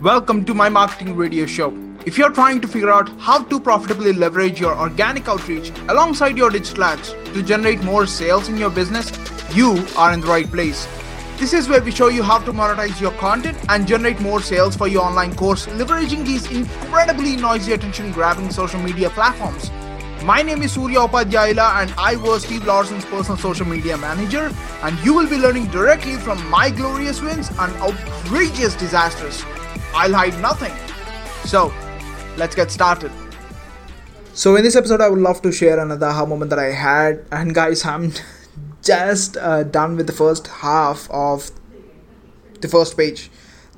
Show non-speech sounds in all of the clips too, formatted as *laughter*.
Welcome to my marketing radio show. If you're trying to figure out how to profitably leverage your organic outreach alongside your digital ads to generate more sales in your business, you are in the right place. This is where we show you how to monetize your content and generate more sales for your online course, leveraging these incredibly noisy attention grabbing social media platforms. My name is Surya Upadhyayala and I was Steve Larsen's personal social media manager and you will be learning directly from my glorious wins and outrageous disasters. I'll hide nothing. So, let's get started. So, in this episode, I would love to share another aha moment that I had. And, guys, I'm *laughs* just uh, done with the first half of the first page.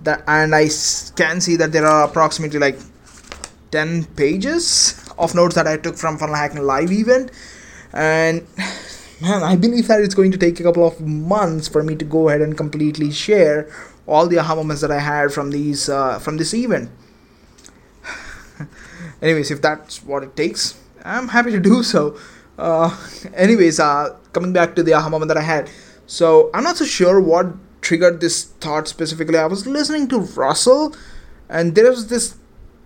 That, and I can see that there are approximately like 10 pages of notes that I took from Funnel Hacking Live event. And man, I believe that it's going to take a couple of months for me to go ahead and completely share all the aha moments that I had from these uh, from this event. *sighs* anyways, if that's what it takes, I'm happy to do so. Uh, anyways, uh, coming back to the aha moment that I had. So I'm not so sure what triggered this thought specifically. I was listening to Russell, and there was this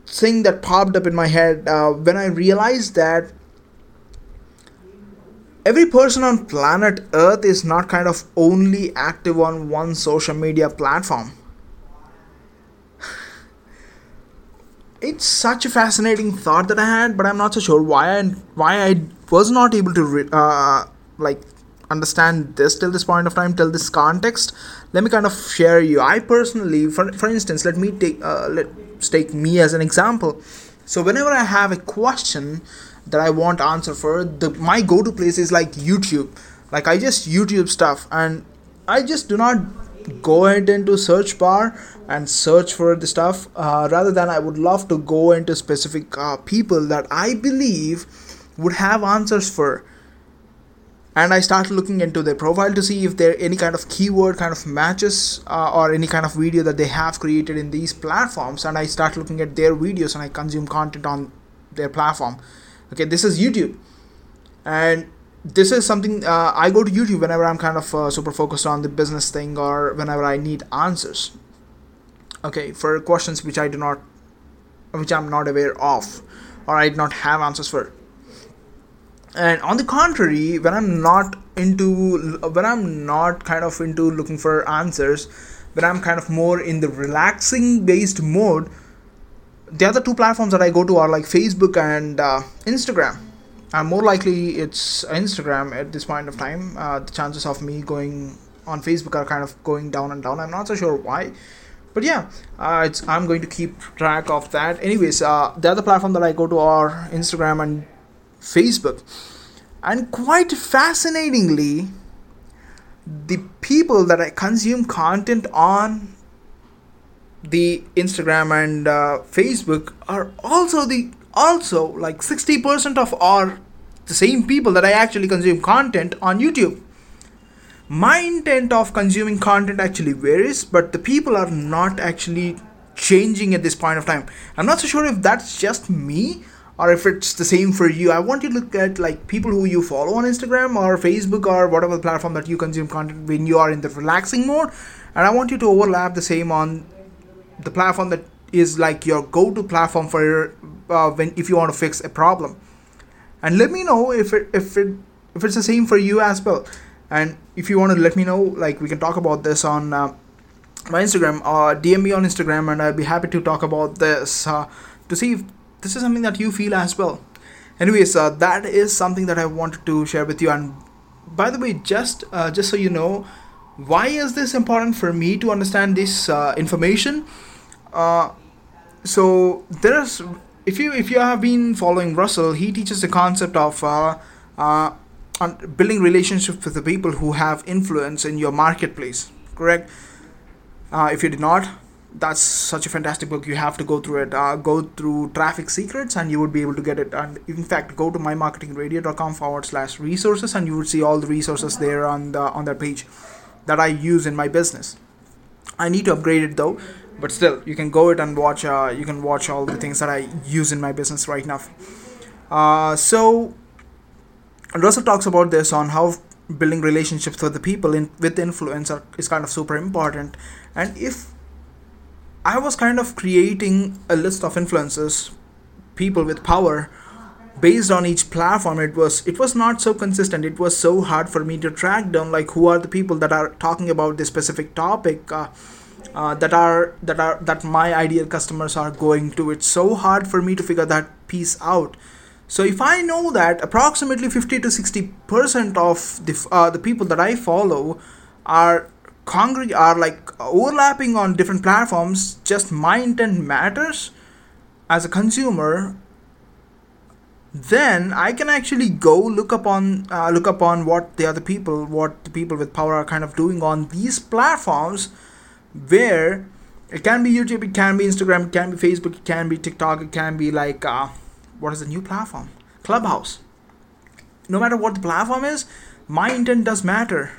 thing that popped up in my head uh, when I realized that every person on planet Earth is not kind of only active on one social media platform. *sighs* it's such a fascinating thought that I had, but I'm not so sure why I why I was not able to re- uh, like understand this till this point of time till this context. Let me kind of share you. I personally, for for instance, let me take uh, let take me as an example. So whenever I have a question that I want answer for, the my go-to place is like YouTube. Like I just YouTube stuff and I just do not go ahead into search bar and search for the stuff uh, rather than i would love to go into specific uh, people that i believe would have answers for and i start looking into their profile to see if there any kind of keyword kind of matches uh, or any kind of video that they have created in these platforms and i start looking at their videos and i consume content on their platform okay this is youtube and this is something uh, I go to YouTube whenever I'm kind of uh, super focused on the business thing or whenever I need answers. Okay, for questions which I do not, which I'm not aware of, or I do not have answers for. And on the contrary, when I'm not into, when I'm not kind of into looking for answers, when I'm kind of more in the relaxing based mode, the other two platforms that I go to are like Facebook and uh, Instagram and more likely it's Instagram at this point of time. Uh, the chances of me going on Facebook are kind of going down and down. I'm not so sure why, but yeah, uh, it's I'm going to keep track of that. Anyways, uh, the other platform that I go to are Instagram and Facebook, and quite fascinatingly, the people that I consume content on the Instagram and uh, Facebook are also the also like 60% of are the same people that I actually consume content on YouTube. My intent of consuming content actually varies, but the people are not actually changing at this point of time. I'm not so sure if that's just me or if it's the same for you. I want you to look at like people who you follow on Instagram or Facebook or whatever platform that you consume content when you are in the relaxing mode, and I want you to overlap the same on the platform that is like your go-to platform for uh, when if you want to fix a problem and let me know if it if it if it's the same for you as well and if you want to let me know like we can talk about this on uh, my instagram or uh, dm me on instagram and i'd be happy to talk about this uh, to see if this is something that you feel as well anyways uh, that is something that i wanted to share with you and by the way just uh, just so you know why is this important for me to understand this uh, information so there's if you if you have been following Russell, he teaches the concept of uh, uh, building relationships with the people who have influence in your marketplace. Correct? Uh, if you did not, that's such a fantastic book. You have to go through it. Uh, go through Traffic Secrets, and you would be able to get it. And in fact, go to mymarketingradio.com forward slash resources, and you would see all the resources there on the on that page that I use in my business. I need to upgrade it though but still you can go it and watch uh, you can watch all the things that i use in my business right now uh, so russell talks about this on how building relationships with the people in with influence are, is kind of super important and if I was kind of creating a list of influencers, people with power, based on each platform. It was it was not so consistent. It was so hard for me to track down like who are the people that are talking about this specific topic. Uh, uh, that are that are that my ideal customers are going to. It's so hard for me to figure that piece out. So if I know that approximately 50 to 60 percent of the uh, the people that I follow are congreg are like overlapping on different platforms, just my intent matters as a consumer. Then I can actually go look upon uh, look upon what the other people, what the people with power are kind of doing on these platforms, where it can be YouTube, it can be Instagram, it can be Facebook, it can be TikTok, it can be like uh, what is the new platform? Clubhouse. No matter what the platform is, my intent does matter.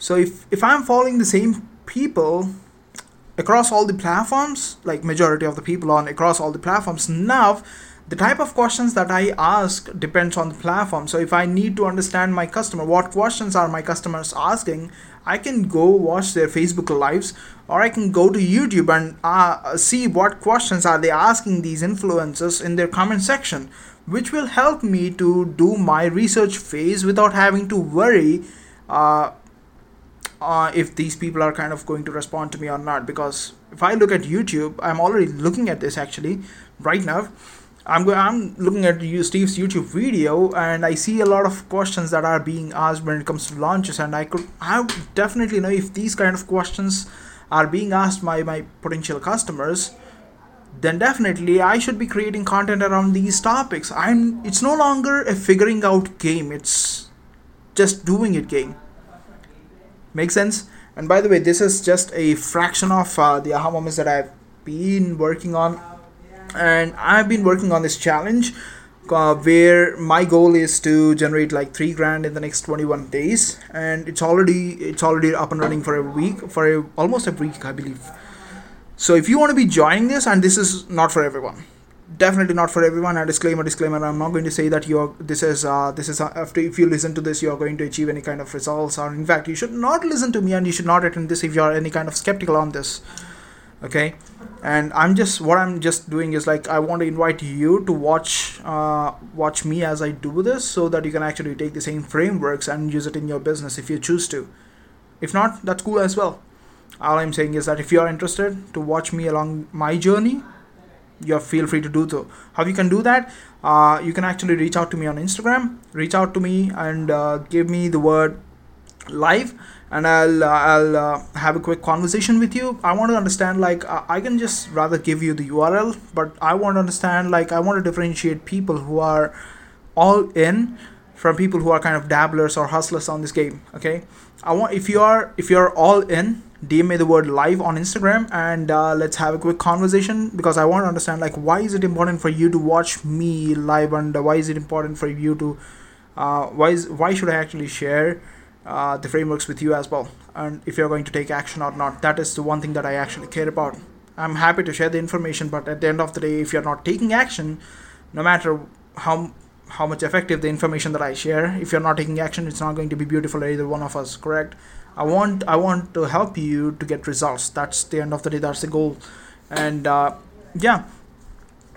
So if if I'm following the same people across all the platforms, like majority of the people on across all the platforms, now the type of questions that I ask depends on the platform. So if I need to understand my customer, what questions are my customers asking, I can go watch their Facebook lives or I can go to YouTube and uh, see what questions are they asking these influencers in their comment section, which will help me to do my research phase without having to worry uh, uh, if these people are kind of going to respond to me or not. Because if I look at YouTube, I'm already looking at this actually right now I'm. I'm looking at you, Steve's YouTube video, and I see a lot of questions that are being asked when it comes to launches, and I could, I definitely know if these kind of questions are being asked by my potential customers, then definitely I should be creating content around these topics. I'm. It's no longer a figuring out game. It's just doing it game. Make sense? And by the way, this is just a fraction of uh, the aha moments that I've been working on. And I've been working on this challenge uh, where my goal is to generate like three grand in the next 21 days. And it's already it's already up and running for a week for a, almost a week i believe. So if you want to be joining this and this is not for everyone definitely not for everyone. A disclaimer disclaimer i'm not going to say that you're this is uh, this is uh, after if you listen to this you're going to achieve any kind of results or in fact you should not listen to me and you should not attend this if you're any kind of skeptical on this okay? And i'm just what i'm just doing is like i want to invite you to watch uh, watch me as i do this so that you can actually take the same frameworks and use it in your business if you choose to. If not that's cool as well. All i'm saying is that if you are interested to watch me along my journey you feel free to do so how you can do that uh, you can actually reach out to me on instagram reach out to me and uh, give me the word live and I'll uh, I'll uh, have a quick conversation with you. I want to understand like I can just rather give you the URL, but I want to understand like I want to differentiate people who are all in from people who are kind of dabblers or hustlers on this game. Okay, I want if you are if you're all in, DM me the word live on Instagram and uh, let's have a quick conversation because I want to understand like why is it important for you to watch me live and why is it important for you to uh, why is why should I actually share uh, the frameworks with you as well? And if you're going to take action or not that is the one thing that i actually care about. I'm happy to share the information but at the end of the day if you're not taking action no matter how how much effective the information that i share if you're not taking action it's not going to be beautiful either one of us correct i want i want to help you to get results that's the end of the day that's the goal and uh, yeah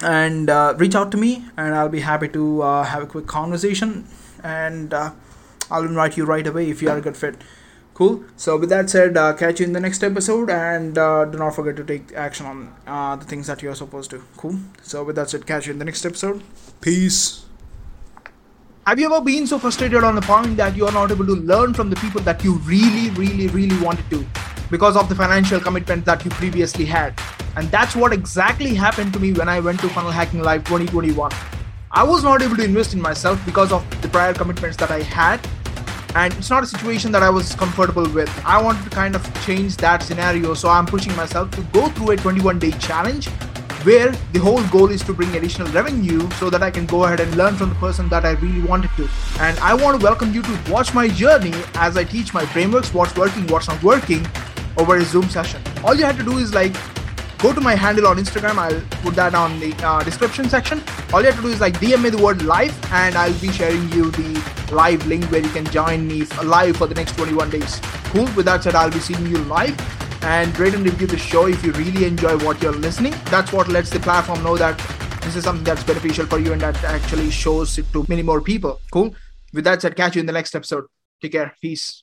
and uh, reach out to me and i'll be happy to uh, have a quick conversation and uh, I'll invite you right away if you are a good fit. Cool. So with that said, uh, catch you in the next episode, and uh, do not forget to take action on the things that you are supposed to. Cool. So with that said, catch you in the next episode. Peace. Have you ever been so frustrated on the point that you are not able to learn from the people that you really, really, really wanted to because of the financial commitment that you previously had? And that's what exactly happened to me when I went to Funnel Hacking Live 2021. I was not able to invest in myself because of the prior commitments that I had. And it's not a situation that I was comfortable with. I wanted to kind of change that scenario. So I'm pushing myself to go through a 21 day challenge where the whole goal is to bring additional revenue so that I can go ahead and learn from the person that I really wanted to. And I want to welcome you to watch my journey as I teach my frameworks, what's working, what's not working over a Zoom session. All you have to do is like go to my handle on Instagram. I'll put that on the uh, description section. All you have to do is like DM me the word live, and I'll be sharing you the live link where you can join me live for the next 21 days. Cool. With that said, I'll be seeing you live. And rate and review the show if you really enjoy what you're listening. That's what lets the platform know that this is something that's beneficial for you and that actually shows it to many more people. Cool. With that said, catch you in the next episode. Take care. Peace.